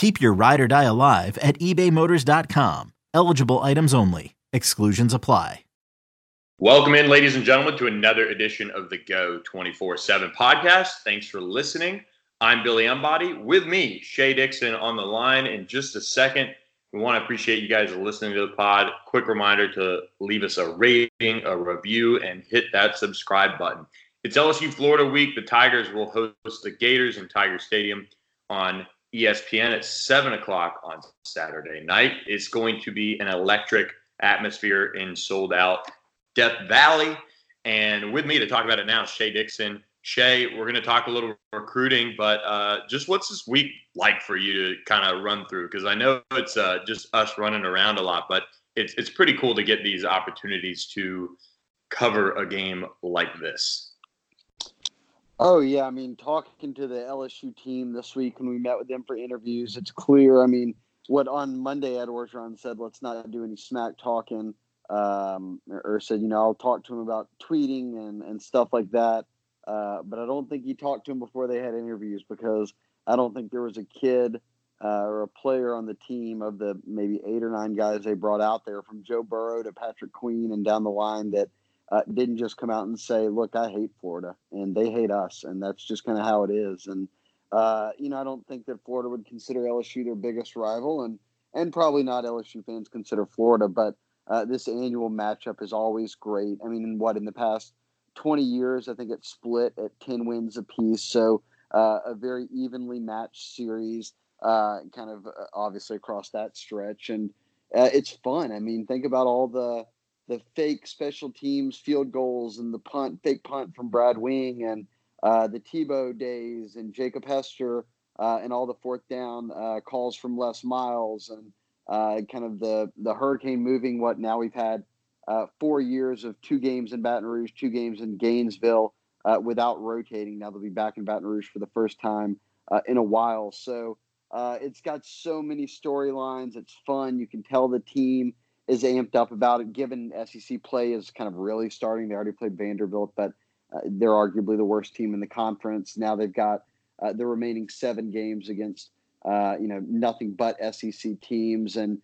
Keep your ride or die alive at ebaymotors.com. Eligible items only. Exclusions apply. Welcome in, ladies and gentlemen, to another edition of the Go 24 7 podcast. Thanks for listening. I'm Billy Embody. With me, Shea Dixon on the line in just a second. We want to appreciate you guys listening to the pod. Quick reminder to leave us a rating, a review, and hit that subscribe button. It's LSU Florida week. The Tigers will host the Gators in Tiger Stadium on ESPN at 7 o'clock on Saturday night. It's going to be an electric atmosphere in sold out Death Valley. And with me to talk about it now, Shea Dixon. Shea, we're going to talk a little recruiting, but uh, just what's this week like for you to kind of run through? Because I know it's uh, just us running around a lot, but it's it's pretty cool to get these opportunities to cover a game like this. Oh yeah, I mean, talking to the LSU team this week when we met with them for interviews, it's clear. I mean, what on Monday Ed Orgeron said, let's not do any smack talking, um, or said, you know, I'll talk to him about tweeting and and stuff like that. Uh, but I don't think he talked to him before they had interviews because I don't think there was a kid uh, or a player on the team of the maybe eight or nine guys they brought out there, from Joe Burrow to Patrick Queen and down the line, that uh, didn't just come out and say, "Look, I hate Florida and they hate us," and that's just kind of how it is. And uh, you know, I don't think that Florida would consider LSU their biggest rival, and and probably not LSU fans consider Florida, but uh, this annual matchup is always great. I mean, what in the past 20 years, I think it's split at 10 wins apiece, so uh, a very evenly matched series, uh, kind of uh, obviously across that stretch, and it's fun. I mean, think about all the the fake special teams field goals and the punt, fake punt from Brad Wing and uh, the Tebow days and Jacob Hester uh, and all the fourth down uh, calls from Les Miles and uh, kind of the the hurricane moving. What now we've had uh, four years of two games in Baton Rouge, two games in Gainesville uh, without rotating. Now they'll be back in Baton Rouge for the first time in a while. So it's got so many storylines. It's fun. You can tell the team is amped up about it, given SEC play is kind of really starting. They already played Vanderbilt, but uh, they're arguably the worst team in the conference. Now they've got uh, the remaining seven games against uh, you know nothing but SEC teams. And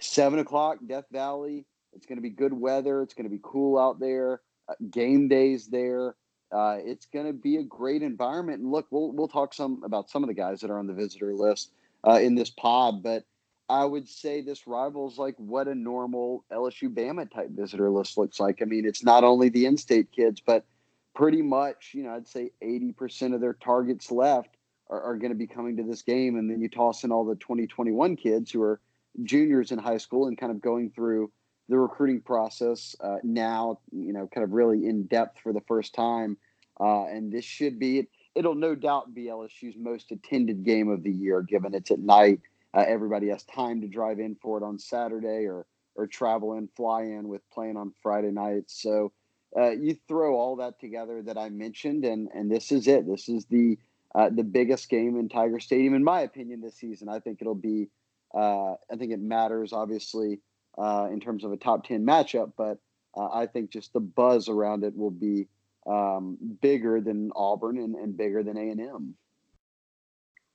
seven o'clock, Death Valley. It's going to be good weather. It's going to be cool out there. Uh, game days there. Uh, it's going to be a great environment. And look, we'll we'll talk some about some of the guys that are on the visitor list uh, in this pod, but I would say this rivals like what a normal LSU Bama type visitor list looks like. I mean, it's not only the in-state kids, but pretty much, you know, I'd say 80% of their targets left are, are going to be coming to this game. And then you toss in all the 2021 kids who are juniors in high school and kind of going through the recruiting process uh, now, you know, kind of really in depth for the first time. Uh, and this should be, it'll no doubt be LSU's most attended game of the year, given it's at night uh, everybody has time to drive in for it on Saturday or or travel in, fly in with playing on Friday night. So uh, you throw all that together that I mentioned, and and this is it. This is the uh, the biggest game in Tiger Stadium, in my opinion, this season. I think it'll be. Uh, I think it matters, obviously, uh, in terms of a top ten matchup, but uh, I think just the buzz around it will be um, bigger than Auburn and, and bigger than A and M.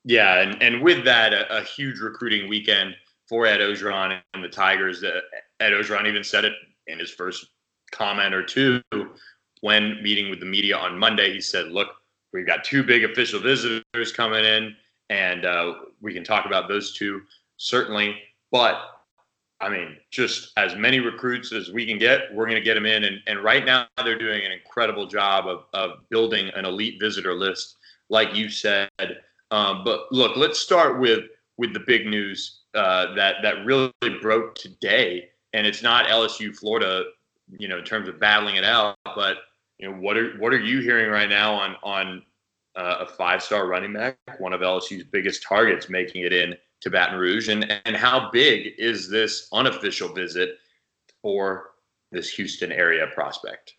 Yeah, and, and with that, a, a huge recruiting weekend for Ed Orgeron and the Tigers. Uh, Ed Orgeron even said it in his first comment or two when meeting with the media on Monday. He said, "Look, we've got two big official visitors coming in, and uh, we can talk about those two certainly. But I mean, just as many recruits as we can get, we're going to get them in. And, and right now, they're doing an incredible job of, of building an elite visitor list, like you said. Um, but look, let's start with with the big news uh, that that really broke today, and it's not LSU Florida, you know, in terms of battling it out, but you know, what are what are you hearing right now on on uh, a five star running back, one of LSU's biggest targets, making it in to Baton Rouge, and and how big is this unofficial visit for this Houston area prospect?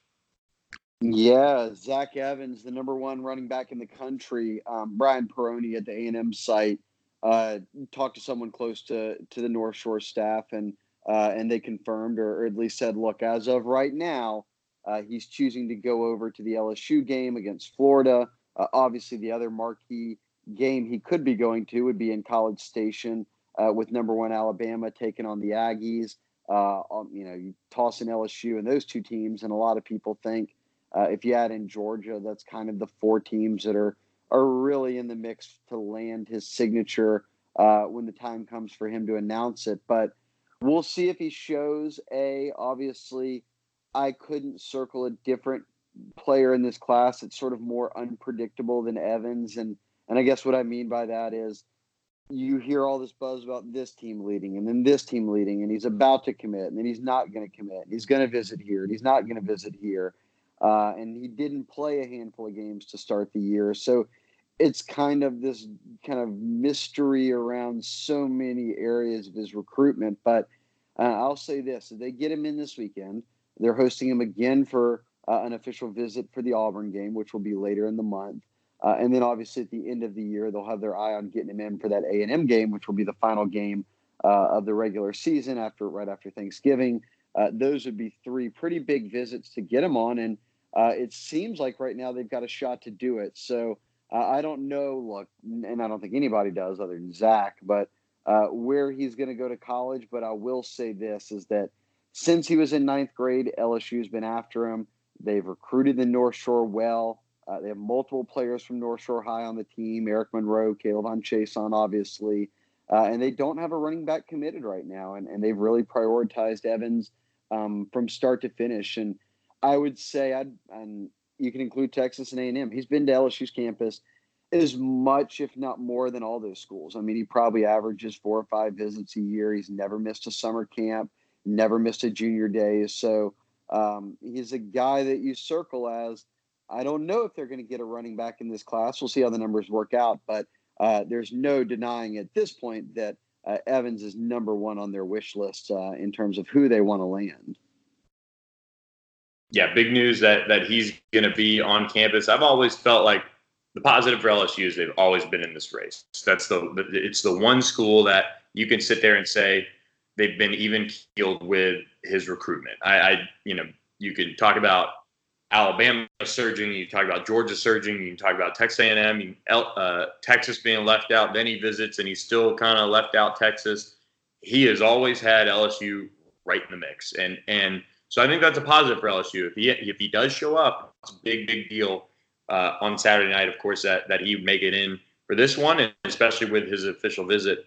Yeah, Zach Evans, the number one running back in the country. Um, Brian Perroni at the A and M site uh, talked to someone close to to the North Shore staff, and uh, and they confirmed, or, or, at least said, look, as of right now, uh, he's choosing to go over to the LSU game against Florida. Uh, obviously, the other marquee game he could be going to would be in College Station uh, with number one Alabama taking on the Aggies. Uh, um, you know, you toss in LSU and those two teams, and a lot of people think uh, if you add in Georgia, that's kind of the four teams that are are really in the mix to land his signature uh, when the time comes for him to announce it. But we'll see if he shows a. Obviously, I couldn't circle a different player in this class. It's sort of more unpredictable than Evans, and and I guess what I mean by that is you hear all this buzz about this team leading and then this team leading, and he's about to commit, and then he's not going to commit. He's going to visit here, and he's not going to visit here. Uh, and he didn't play a handful of games to start the year. So it's kind of this kind of mystery around so many areas of his recruitment. But uh, I'll say this: they get him in this weekend, they're hosting him again for uh, an official visit for the Auburn game, which will be later in the month. Uh, and then obviously at the end of the year, they'll have their eye on getting him in for that A and M game, which will be the final game uh, of the regular season after right after Thanksgiving. Uh, those would be three pretty big visits to get him on, and uh, it seems like right now they've got a shot to do it. So uh, I don't know, look, and I don't think anybody does other than Zach, but uh, where he's going to go to college. But I will say this is that since he was in ninth grade, LSU's been after him. They've recruited the North Shore well. Uh, they have multiple players from North Shore High on the team Eric Monroe, Caleb on Chason, obviously. Uh, and they don't have a running back committed right now. And, and they've really prioritized Evans um, from start to finish. And I would say, I'd, and you can include Texas and A&M. He's been to LSU's campus as much, if not more, than all those schools. I mean, he probably averages four or five visits a year. He's never missed a summer camp, never missed a junior day. So um, he's a guy that you circle as. I don't know if they're going to get a running back in this class. We'll see how the numbers work out, but uh, there's no denying at this point that uh, Evans is number one on their wish list uh, in terms of who they want to land yeah, big news that that he's going to be on campus. I've always felt like the positive for LSU is they've always been in this race. That's the it's the one school that you can sit there and say they've been even keeled with his recruitment. I, I you know you can talk about Alabama surging, you talk about Georgia surging, you can talk about Texas A&M, uh, Texas being left out. Then he visits and he's still kind of left out Texas. He has always had LSU right in the mix, and and so I think that's a positive for LSU. If he if he does show up, it's a big big deal uh, on Saturday night. Of course, that that he make it in for this one, and especially with his official visit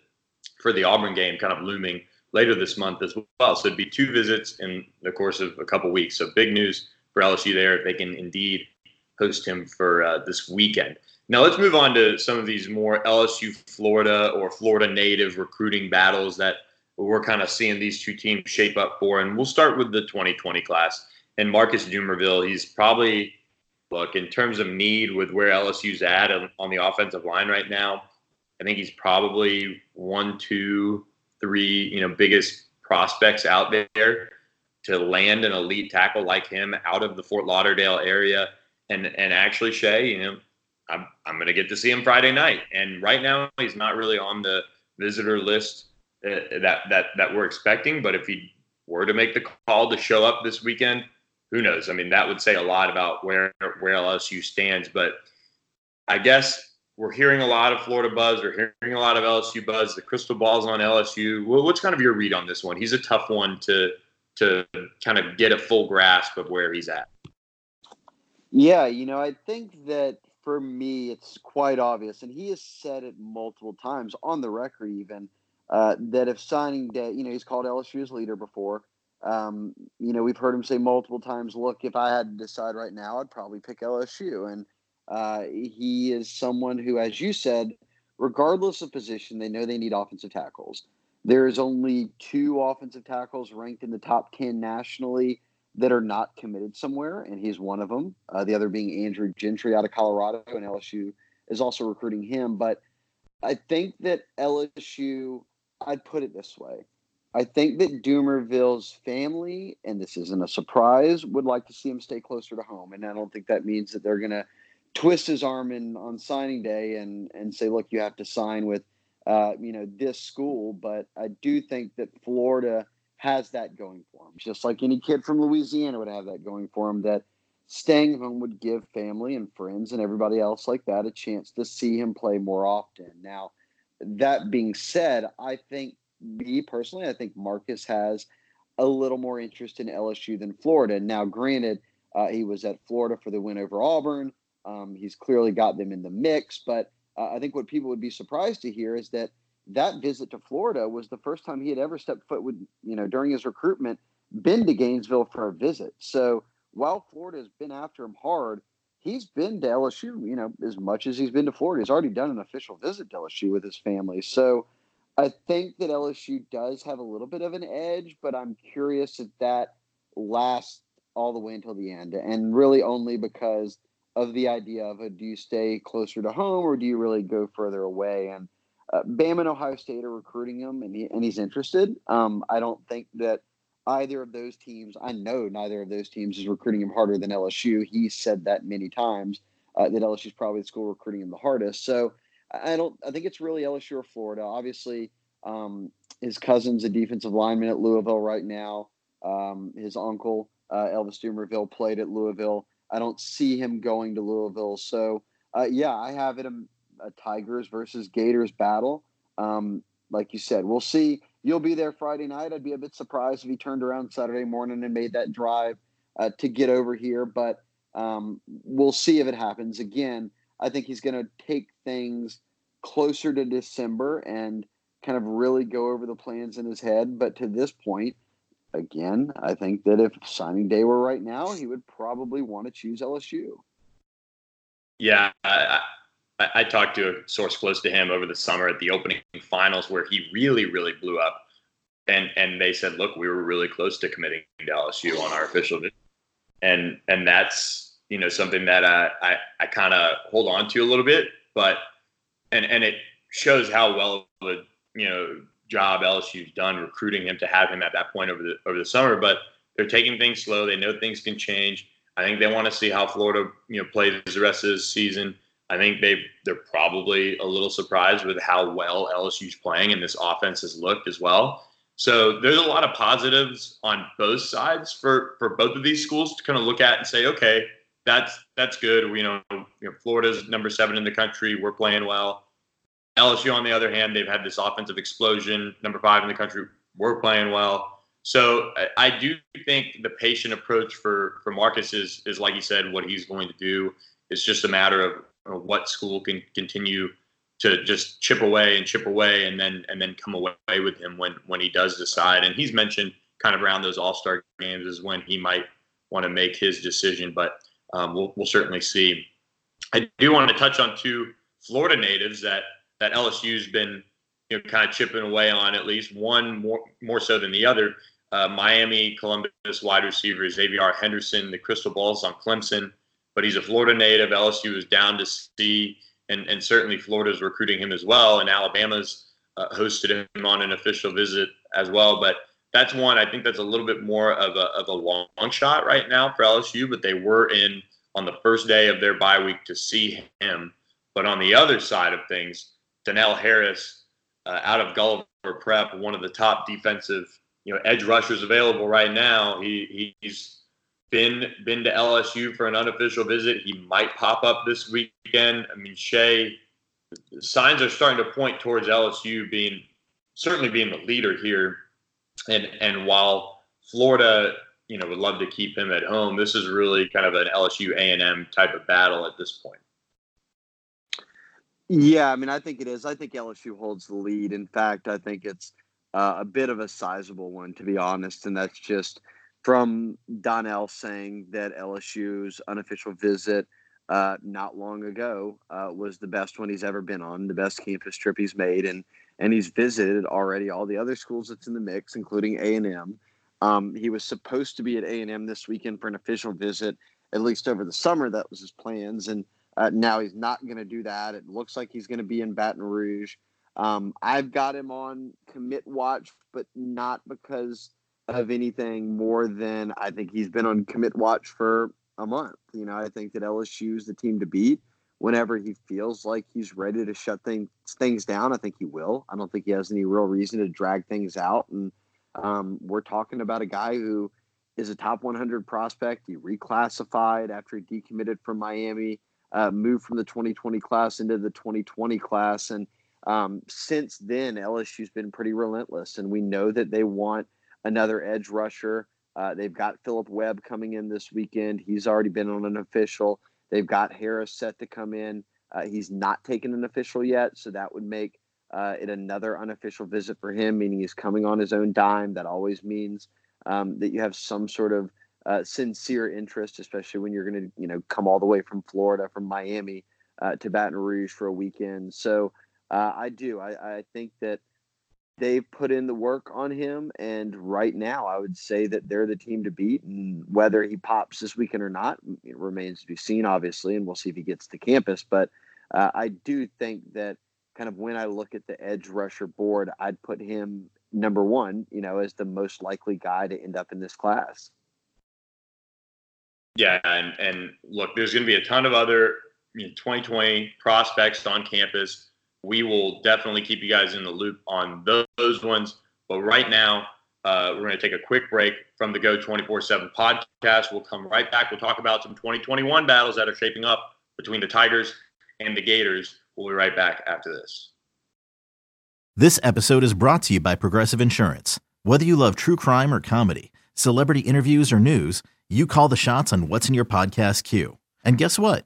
for the Auburn game, kind of looming later this month as well. So it'd be two visits in the course of a couple weeks. So big news for LSU there. They can indeed host him for uh, this weekend. Now let's move on to some of these more LSU Florida or Florida native recruiting battles that we're kind of seeing these two teams shape up for. And we'll start with the 2020 class. And Marcus Dumervil, he's probably, look, in terms of need with where LSU's at on the offensive line right now, I think he's probably one, two, three, you know, biggest prospects out there to land an elite tackle like him out of the Fort Lauderdale area. And and actually, Shea, you know, I'm I'm gonna get to see him Friday night. And right now, he's not really on the visitor list Uh, that that that we're expecting. But if he were to make the call to show up this weekend, who knows? I mean, that would say a lot about where where LSU stands. But I guess we're hearing a lot of Florida buzz. We're hearing a lot of LSU buzz. The crystal ball's on LSU. what's kind of your read on this one? He's a tough one to to kind of get a full grasp of where he's at. Yeah, you know, I think that for me, it's quite obvious, and he has said it multiple times on the record, even uh, that if signing day, you know, he's called LSU's leader before. Um, you know, we've heard him say multiple times, look, if I had to decide right now, I'd probably pick LSU. And uh, he is someone who, as you said, regardless of position, they know they need offensive tackles. There's only two offensive tackles ranked in the top 10 nationally that are not committed somewhere, and he's one of them. Uh, the other being Andrew Gentry out of Colorado, and LSU is also recruiting him. But I think that LSU, I'd put it this way. I think that Dumervil's family, and this isn't a surprise, would like to see him stay closer to home. And I don't think that means that they're going to twist his arm in on signing day and and say, look, you have to sign with, uh, you know, this school. But I do think that Florida has that going for him, just like any kid from Louisiana would have that going for him. That staying home would give family and friends and everybody else like that a chance to see him play more often. Now, that being said, I think me personally, I think Marcus has a little more interest in LSU than Florida. Now, granted, uh, he was at Florida for the win over Auburn. Um, he's clearly got them in the mix, but uh, I think what people would be surprised to hear is that that visit to Florida was the first time he had ever stepped foot with, you know, during his recruitment, been to Gainesville for a visit. So while Florida has been after him hard, he's been to LSU, you know, as much as he's been to Florida. He's already done an official visit to LSU with his family. So I think that LSU does have a little bit of an edge, but I'm curious if that lasts all the way until the end. And really only because of the idea of a, do you stay closer to home or do you really go further away? And uh, Bama and Ohio State are recruiting him, and, he, and he's interested. Um, I don't think that either of those teams, I know neither of those teams is recruiting him harder than LSU. He said that many times uh, that LSU is probably the school recruiting him the hardest. So I don't. I think it's really LSU or Florida. Obviously, um, his cousin's a defensive lineman at Louisville right now. Um, his uncle uh, Elvis Dumervil played at Louisville. I don't see him going to Louisville. So uh, yeah, I have it a, a Tigers versus Gators battle. Um, like you said, we'll see. You'll be there Friday night. I'd be a bit surprised if he turned around Saturday morning and made that drive uh, to get over here, but um, we'll see if it happens. Again, I think he's going to take things closer to December and kind of really go over the plans in his head. But to this point, again, I think that if signing day were right now, he would probably want to choose LSU. Yeah, I, I, I, talked to a source close to him over the summer at the opening finals where he really, really blew up. And and they said, look, we were really close to committing to LSU on our official visit. And and that's you know something that I I, I kind of hold on to a little bit, but and and it shows how well the you know job LSU's done recruiting him to have him at that point over the over the summer. But they're taking things slow. They know things can change. I think they want to see how Florida you know plays the rest of the season. I think they they're probably a little surprised with how well LSU's playing and this offense has looked as well. So there's a lot of positives on both sides for for both of these schools to kind of look at and say, okay, that's that's good. You know, you know Florida's number seven in the country. We're playing well. LSU, on the other hand, they've had this offensive explosion, number five in the country. We're playing well. So I, I do think the patient approach for, for Marcus is, is, like you said, what he's going to do. It's just a matter of, of what school can continue to just chip away and chip away and then and then come away with him when when he does decide. And he's mentioned kind of around those All Star games is when he might want to make his decision. But um, we'll we'll certainly see. I do want to touch on two Florida natives that that LSU's been you know kind of chipping away on at least one more more so than the other. Uh, Miami Columbus wide receiver Xzavier Henderson, the crystal balls on Clemson, but he's a Florida native. LSU is down to see, and and certainly Florida's recruiting him as well, and Alabama's uh, hosted him on an official visit as well. But that's one I think that's a little bit more of a of a long shot right now for LSU, but they were in on the first day of their bye week to see him. But on the other side of things, Donell Harris uh, out of Gulliver Prep, one of the top defensive you know edge rushers available right now. He he's been been to LSU for an unofficial visit. He might pop up this weekend. I mean, Shea signs are starting to point towards LSU being certainly being the leader here. And and while Florida, you know, would love to keep him at home, this is really kind of an LSU A and M type of battle at this point. Yeah, I mean, I think it is. I think LSU holds the lead. In fact, I think it's uh, a bit of a sizable one, to be honest. And that's just from Donell saying that LSU's unofficial visit uh, not long ago uh, was the best one he's ever been on, the best campus trip he's made, and and he's visited already all the other schools that's in the mix, including A and M. Um, he was supposed to be at A and M this weekend for an official visit, at least over the summer. That was his plans, and uh, now he's not going to do that. It looks like he's going to be in Baton Rouge. Um, I've got him on commit watch, but not because of anything more than I think he's been on commit watch for a month. You know, I think that LSU is the team to beat. Whenever he feels like he's ready to shut things things down, I think he will. I don't think he has any real reason to drag things out. And um, we're talking about a guy who is a top 100 prospect. He reclassified after he decommitted from Miami uh, moved from the 2020 class into the 2020 class. And um, since then, LSU's been pretty relentless. And we know that they want another edge rusher. Uh, they've got Phillip Webb coming in this weekend. He's already been on an official. They've got Harris set to come in. Uh, he's not taken an official yet, so that would make uh, it another unofficial visit for him, meaning he's coming on his own dime. That always means um, that you have some sort of uh, sincere interest, especially when you're going to, you know, come all the way from Florida, from Miami uh, to Baton Rouge for a weekend. So uh, I do. I, I think that they've put in the work on him, and right now I would say that they're the team to beat. And whether he pops this weekend or not it remains to be seen, obviously, and we'll see if he gets to campus. But uh, I do think that kind of when I look at the edge rusher board, I'd put him number one, you know, as the most likely guy to end up in this class. Yeah, and and look, there's going to be a ton of other you know, 2020 prospects on campus. We will definitely keep you guys in the loop on those, ones. But right now, uh, we're going to take a quick break from the Go 24 7 podcast. We'll come right back. We'll talk about some 2021 battles that are shaping up between the Tigers and the Gators. We'll be right back after this. This episode is brought to you by Progressive Insurance. Whether you love true crime or comedy, celebrity interviews or news, you call the shots on what's in your podcast queue. And guess what?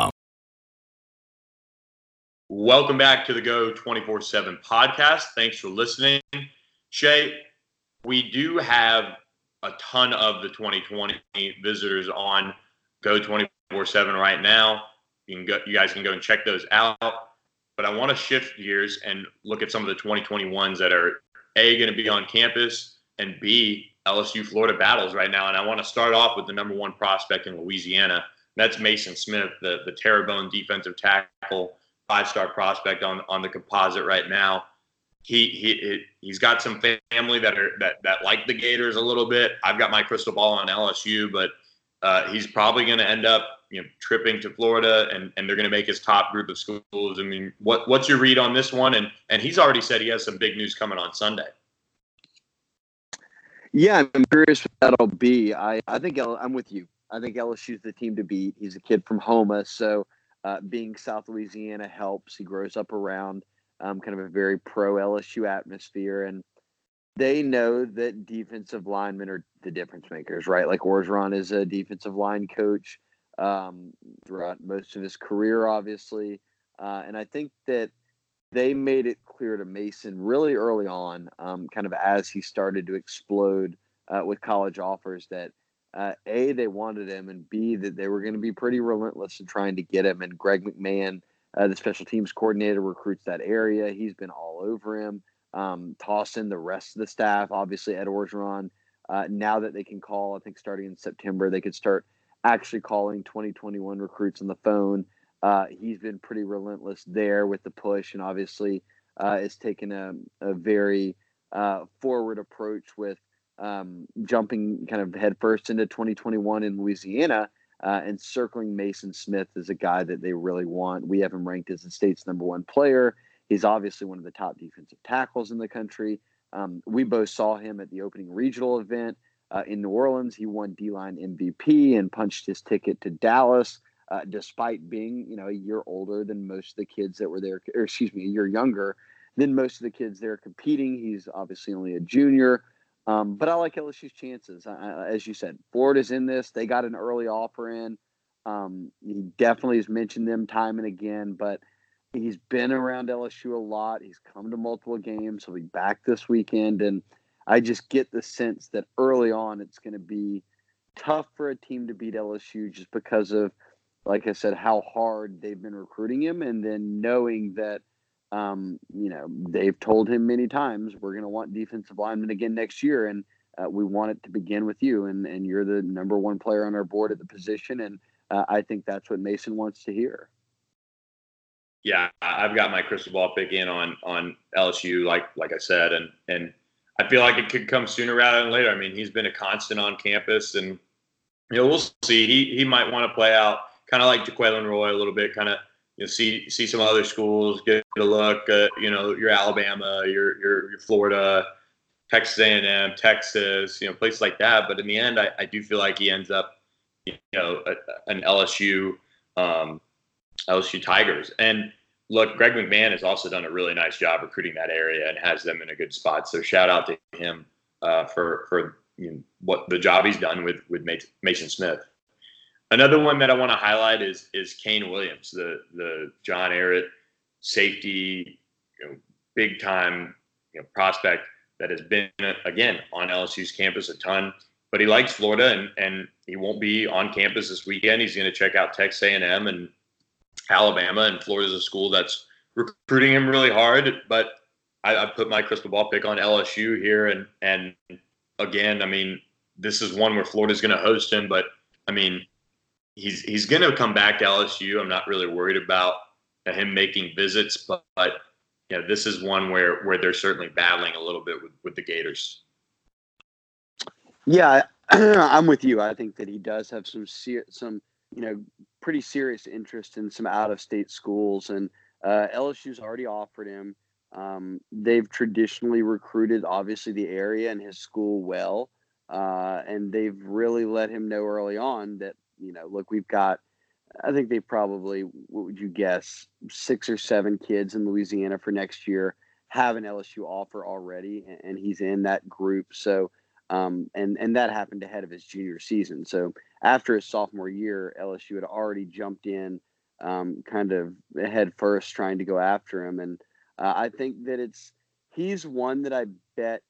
Welcome back to the Go 24 7 podcast. Thanks for listening. Shea, we do have a ton of the 2020 visitors on Go 24 7 right now. You, can go, you guys can go and check those out. But I want to shift gears and look at some of the 2021s that are A, going to be on campus, and B, LSU Florida battles right now. And I want to start off with the number one prospect in Louisiana. That's Mason Smith, the, the Terrebonne defensive tackle five star prospect on on the composite right now. He he he's got some family that are that that like the Gators a little bit. I've got my crystal ball on LSU, but uh, he's probably going to end up you know tripping to Florida, and and they're going to make his top group of schools. I mean, what what's your read on this one? And and he's already said he has some big news coming on Sunday. Yeah, I'm curious what that'll be. I I think I'm with you. I think LSU's the team to beat. He's a kid from Houma, so uh, being South Louisiana helps. He grows up around um, kind of a very pro LSU atmosphere, and they know that defensive linemen are the difference makers, right? Like Orgeron is a defensive line coach um, throughout most of his career, obviously, uh, and I think that they made it clear to Mason really early on, um, kind of as he started to explode uh, with college offers, that uh, a they wanted him, and b that they were going to be pretty relentless in trying to get him. And Greg McMahon, uh, the special teams coordinator, recruits that area. He's been all over him. Um, toss in the rest of the staff. Obviously, Ed Orgeron uh, now that they can call, I think starting in September, they could start actually calling 2021 recruits on the phone. Uh, he's been pretty relentless there with the push, and obviously uh, has taken a, a very uh, forward approach with um, jumping kind of headfirst into 2021 in Louisiana uh, and circling Mason Smith as a guy that they really want. We have him ranked as the state's number one player. He's obviously one of the top defensive tackles in the country. Um, we both saw him at the opening regional event uh, in New Orleans. He won D line MVP and punched his ticket to Dallas, uh, despite being you know a year older than most of the kids that were there, or excuse me, a year younger than most of the kids there competing. He's obviously only a junior. Um, but I like LSU's chances. As you said, Florida's in this. They got an early offer in. Um, he definitely has mentioned them time and again, but he's been around LSU a lot. He's come to multiple games. He'll be back this weekend. And I just get the sense that early on it's going to be tough for a team to beat LSU just because of, like I said, how hard they've been recruiting him. And then knowing that um, you know, they've told him many times we're going to want defensive linemen again next year, and uh, we want it to begin with you, and and you're the number one player on our board at the position, and uh, I think that's what Mason wants to hear. Yeah, I've got my crystal ball pick in on on LSU, like like I said, and and I feel like it could come sooner rather than later. I mean, he's been a constant on campus, and you know we'll see. He he might want to play out kind of like Jaquelin Roy a little bit, kind of you know, see see some other schools, get a look at you know your Alabama, your your, your Florida, Texas A&M, Texas, you know places like that. But in the end, I, I do feel like he ends up you know a, an LSU um, LSU Tigers. And look, Greg McMahon has also done a really nice job recruiting that area and has them in a good spot. So shout out to him uh, for for you know, what the job he's done with with Mason Smith. Another one that I want to highlight is is Kane Williams, the the John Ehret safety, you know, big time you know, prospect that has been again on LSU's campus a ton. But he likes Florida, and and he won't be on campus this weekend. He's going to check out Texas A&M and Alabama, and Florida's a school that's recruiting him really hard. But I, I put my crystal ball pick on LSU here, and and again, I mean, this is one where Florida's going to host him, but I mean, he's he's going to come back to LSU. I'm not really worried about him making visits, but, but you know, this is one where where they're certainly battling a little bit with, with the Gators. Yeah, I'm with you. I think that he does have some some you know pretty serious interest in some out of state schools, and uh, LSU's already offered him. Um, they've traditionally recruited, obviously, the area and his school well, uh, and they've really let him know early on that you know, look, we've got, I think they probably, what would you guess, six or seven kids in Louisiana for next year have an LSU offer already, and he's in that group. So, um, and and that happened ahead of his junior season. So after his sophomore year, LSU had already jumped in, um, kind of head first, trying to go after him. And uh, I think that it's he's one that I bet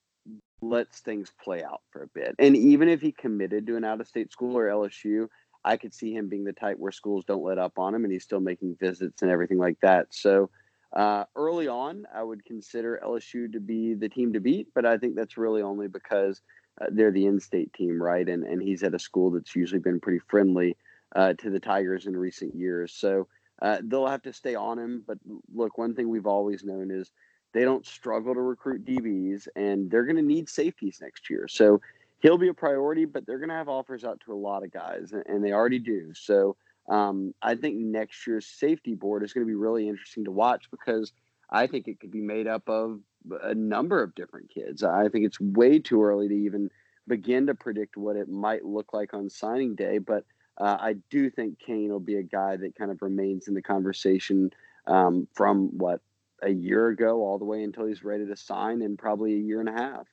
lets things play out for a bit. And even if he committed to an out of state school or LSU, I could see him being the type where schools don't let up on him and he's still making visits and everything like that. So uh, early on, I would consider LSU to be the team to beat, but I think that's really only because uh, they're the in-state team, right? And and he's at a school that's usually been pretty friendly uh, to the Tigers in recent years. So uh, they'll have to stay on him. But look, one thing we've always known is they don't struggle to recruit DBs, and they're going to need safeties next year. So he'll be a priority, but they're going to have offers out to a lot of guys, and they already do. So um, I think next year's safety board is going to be really interesting to watch because I think it could be made up of a number of different kids. I think it's way too early to even begin to predict what it might look like on signing day, but uh, I do think Kane will be a guy that kind of remains in the conversation um, from what a year ago all the way until he's ready to sign in probably a year and a half.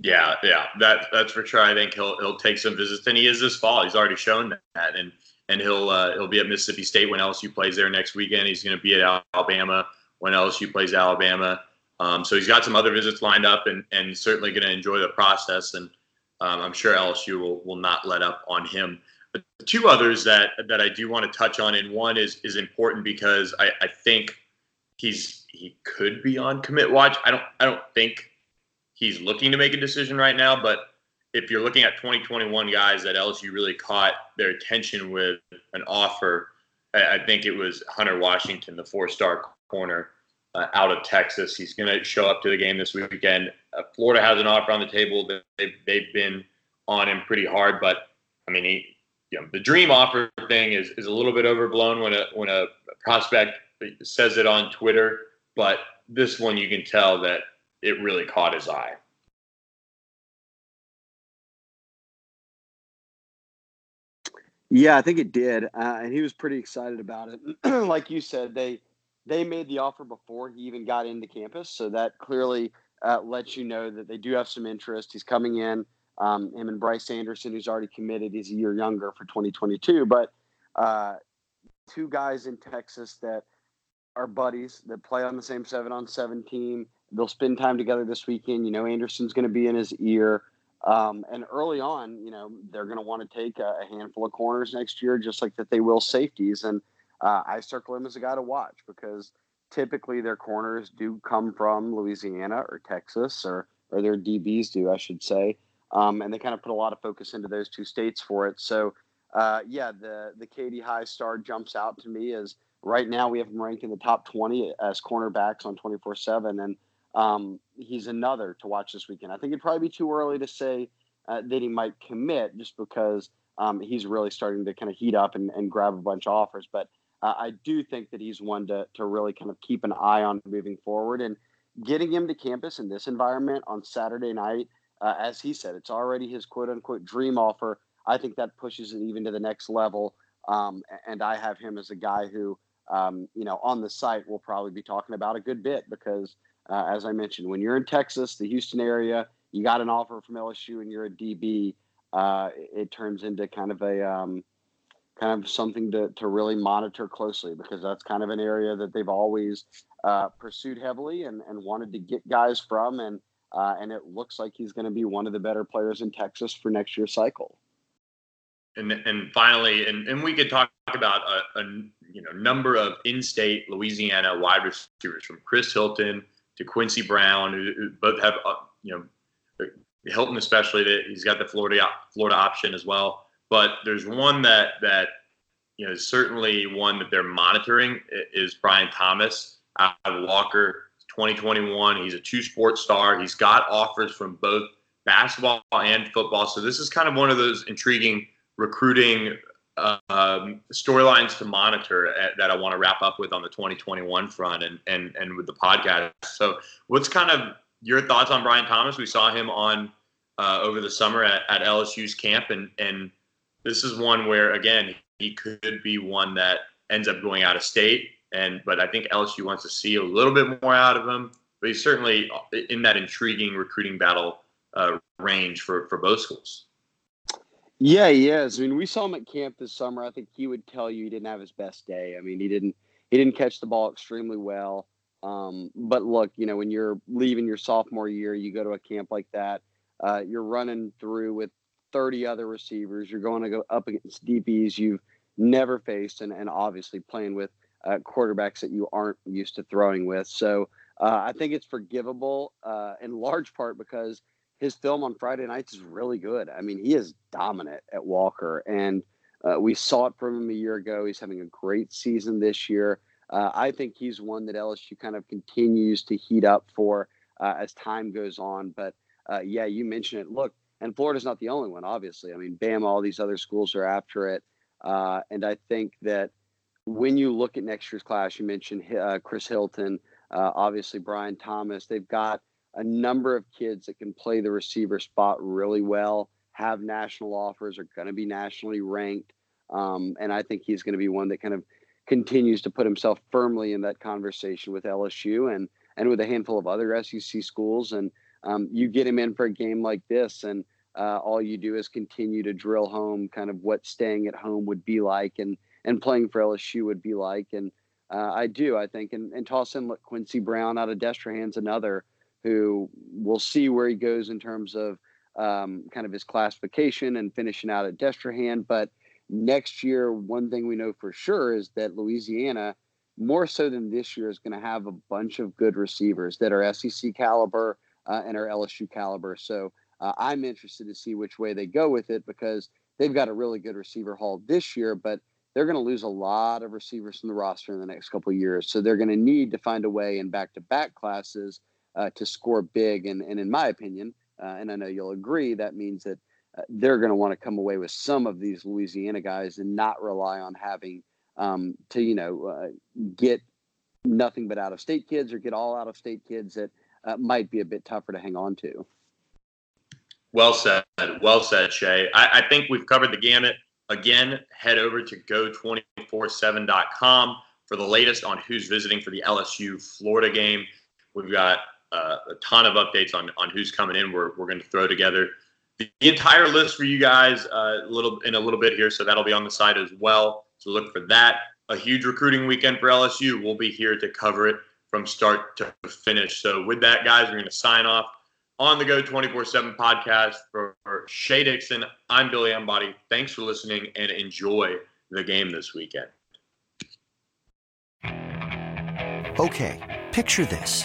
Yeah, yeah, that that's for sure. I think he'll he'll take some visits, and he is this fall. He's already shown that, and and he'll uh, he'll be at Mississippi State when LSU plays there next weekend. He's going to be at Alabama when LSU plays Alabama. Um, so he's got some other visits lined up, and and certainly going to enjoy the process. And um, I'm sure LSU will will not let up on him. But two others that that I do want to touch on, and one is is important because I, I think he's he could be on commit watch. I don't I don't think he's looking to make a decision right now. But if you're looking at 2021 guys that LSU really caught their attention with an offer, I think it was Hunter Washington, the four-star corner uh, out of Texas. He's going to show up to the game this weekend. Uh, Florida has an offer on the table. They've, they've been on him pretty hard, but I mean, he, you know, the dream offer thing is, is a little bit overblown when a when a prospect says it on Twitter, but this one you can tell that it really caught his eye. Yeah, I think it did, uh, and he was pretty excited about it. like you said, they they made the offer before he even got into campus, so that clearly uh, lets you know that they do have some interest. He's coming in. Um, him and Bryce Anderson, who's already committed, he's a year younger for 2022. But uh, two guys in Texas that are buddies that play on the same seven on seven team. They'll spend time together this weekend. You know, Anderson's going to be in his ear. Um, and early on, you know, they're going to want to take a, a, handful of corners next year, just like that they will safeties. And uh, I circle him as a guy to watch because typically their corners do come from Louisiana or Texas, or or their DBs do, I should say. Um, and they kind of put a lot of focus into those two states for it. So, uh, yeah, the the Katy High star jumps out to me as right now we have him ranked in the top 20 as cornerbacks on 24 7. And um, he's another to watch this weekend. I think it'd probably be too early to say uh, that he might commit just because um, he's really starting to kind of heat up and, and grab a bunch of offers. But uh, I do think that he's one to, to really kind of keep an eye on moving forward. And getting him to campus in this environment on Saturday night, uh, as he said, it's already his quote unquote dream offer. I think that pushes it even to the next level. Um, and I have him as a guy who, um, you know, on the site we'll probably be talking about a good bit because, uh, as I mentioned, when you're in Texas, the Houston area, you got an offer from LSU and you're a DB, uh, it turns into kind of a um, kind of something to, to really monitor closely because that's kind of an area that they've always uh, pursued heavily and, and wanted to get guys from. And, uh, and it looks like he's going to be one of the better players in Texas for next year's cycle. And, and finally, and, and we could talk about a, a you know number of in-state Louisiana wide receivers from Chris Hilton to Quincy Brown, who, who both have uh, you know Hilton especially that he's got the Florida Florida option as well. But there's one that that you know is certainly one that they're monitoring is Brian Thomas out of Walker, 2021. He's a two sport star. He's got offers from both basketball and football. So this is kind of one of those intriguing recruiting um, storylines to monitor at, that I want to wrap up with on the 2021 front and and and with the podcast. So what's kind of your thoughts on Brian Thomas? We saw him on uh, over the summer at, at LSU's camp and and this is one where again he could be one that ends up going out of state. And but I think LSU wants to see a little bit more out of him. But he's certainly in that intriguing recruiting battle uh, range for for both schools. Yeah, he is. I mean, we saw him at camp this summer. I think he would tell you he didn't have his best day. I mean, he didn't he didn't catch the ball extremely well. Um, but look, you know, when you're leaving your sophomore year, you go to a camp like that. Uh, you're running through with 30 other receivers. You're going to go up against DBs you've never faced, and, and obviously playing with uh, quarterbacks that you aren't used to throwing with. So uh, I think it's forgivable uh, in large part because his film on Friday nights is really good. I mean, he is dominant at Walker, and uh, we saw it from him a year ago. He's having a great season this year. Uh, I think he's one that LSU kind of continues to heat up for uh, as time goes on. But yeah, you mentioned it. Look, and Florida's not the only one, obviously. I mean, Bam, all these other schools are after it. Uh, and I think that when you look at next year's class, you mentioned uh, Chris Hilton, uh, obviously Brian Thomas. They've got a number of kids that can play the receiver spot really well, have national offers, are going to be nationally ranked. Um, and I think he's going to be one that kind of continues to put himself firmly in that conversation with LSU and and with a handful of other SEC schools. And um, you get him in for a game like this, and uh, all you do is continue to drill home kind of what staying at home would be like and and playing for LSU would be like. And uh, I do, I think, and, and toss in look, Quincy Brown out of Destrehan's another who we'll see where he goes in terms of um, kind of his classification and finishing out at Destrehan. But next year, one thing we know for sure is that Louisiana, more so than this year, is going to have a bunch of good receivers that are SEC caliber uh, and are LSU caliber. So uh, I'm interested to see which way they go with it because they've got a really good receiver haul this year, but they're going to lose a lot of receivers from the roster in the next couple years. So they're going to need to find a way in back to back classes uh, to score big. And, and in my opinion, uh, and I know you'll agree, that means that uh, they're going to want to come away with some of these Louisiana guys and not rely on having um, to, you know, uh, get nothing but out of state kids or get all out of state kids that uh, might be a bit tougher to hang on to. Well said. Well said, Shea. I, I think we've covered the gamut. Again, head over to go247.com for the latest on who's visiting for the LSU Florida game. We've got uh, a ton of updates on, on who's coming in. We're, we're going to throw together the, the entire list for you guys uh, a little in a little bit here, so that'll be on the site as well. So look for that. A huge recruiting weekend for LSU. We'll be here to cover it from start to finish. So with that, guys, we're going to sign off on the Geaux 24 7 podcast for, for Shea Dixon. I'm Billy Embody. Thanks for listening and enjoy the game this weekend. Okay, picture this.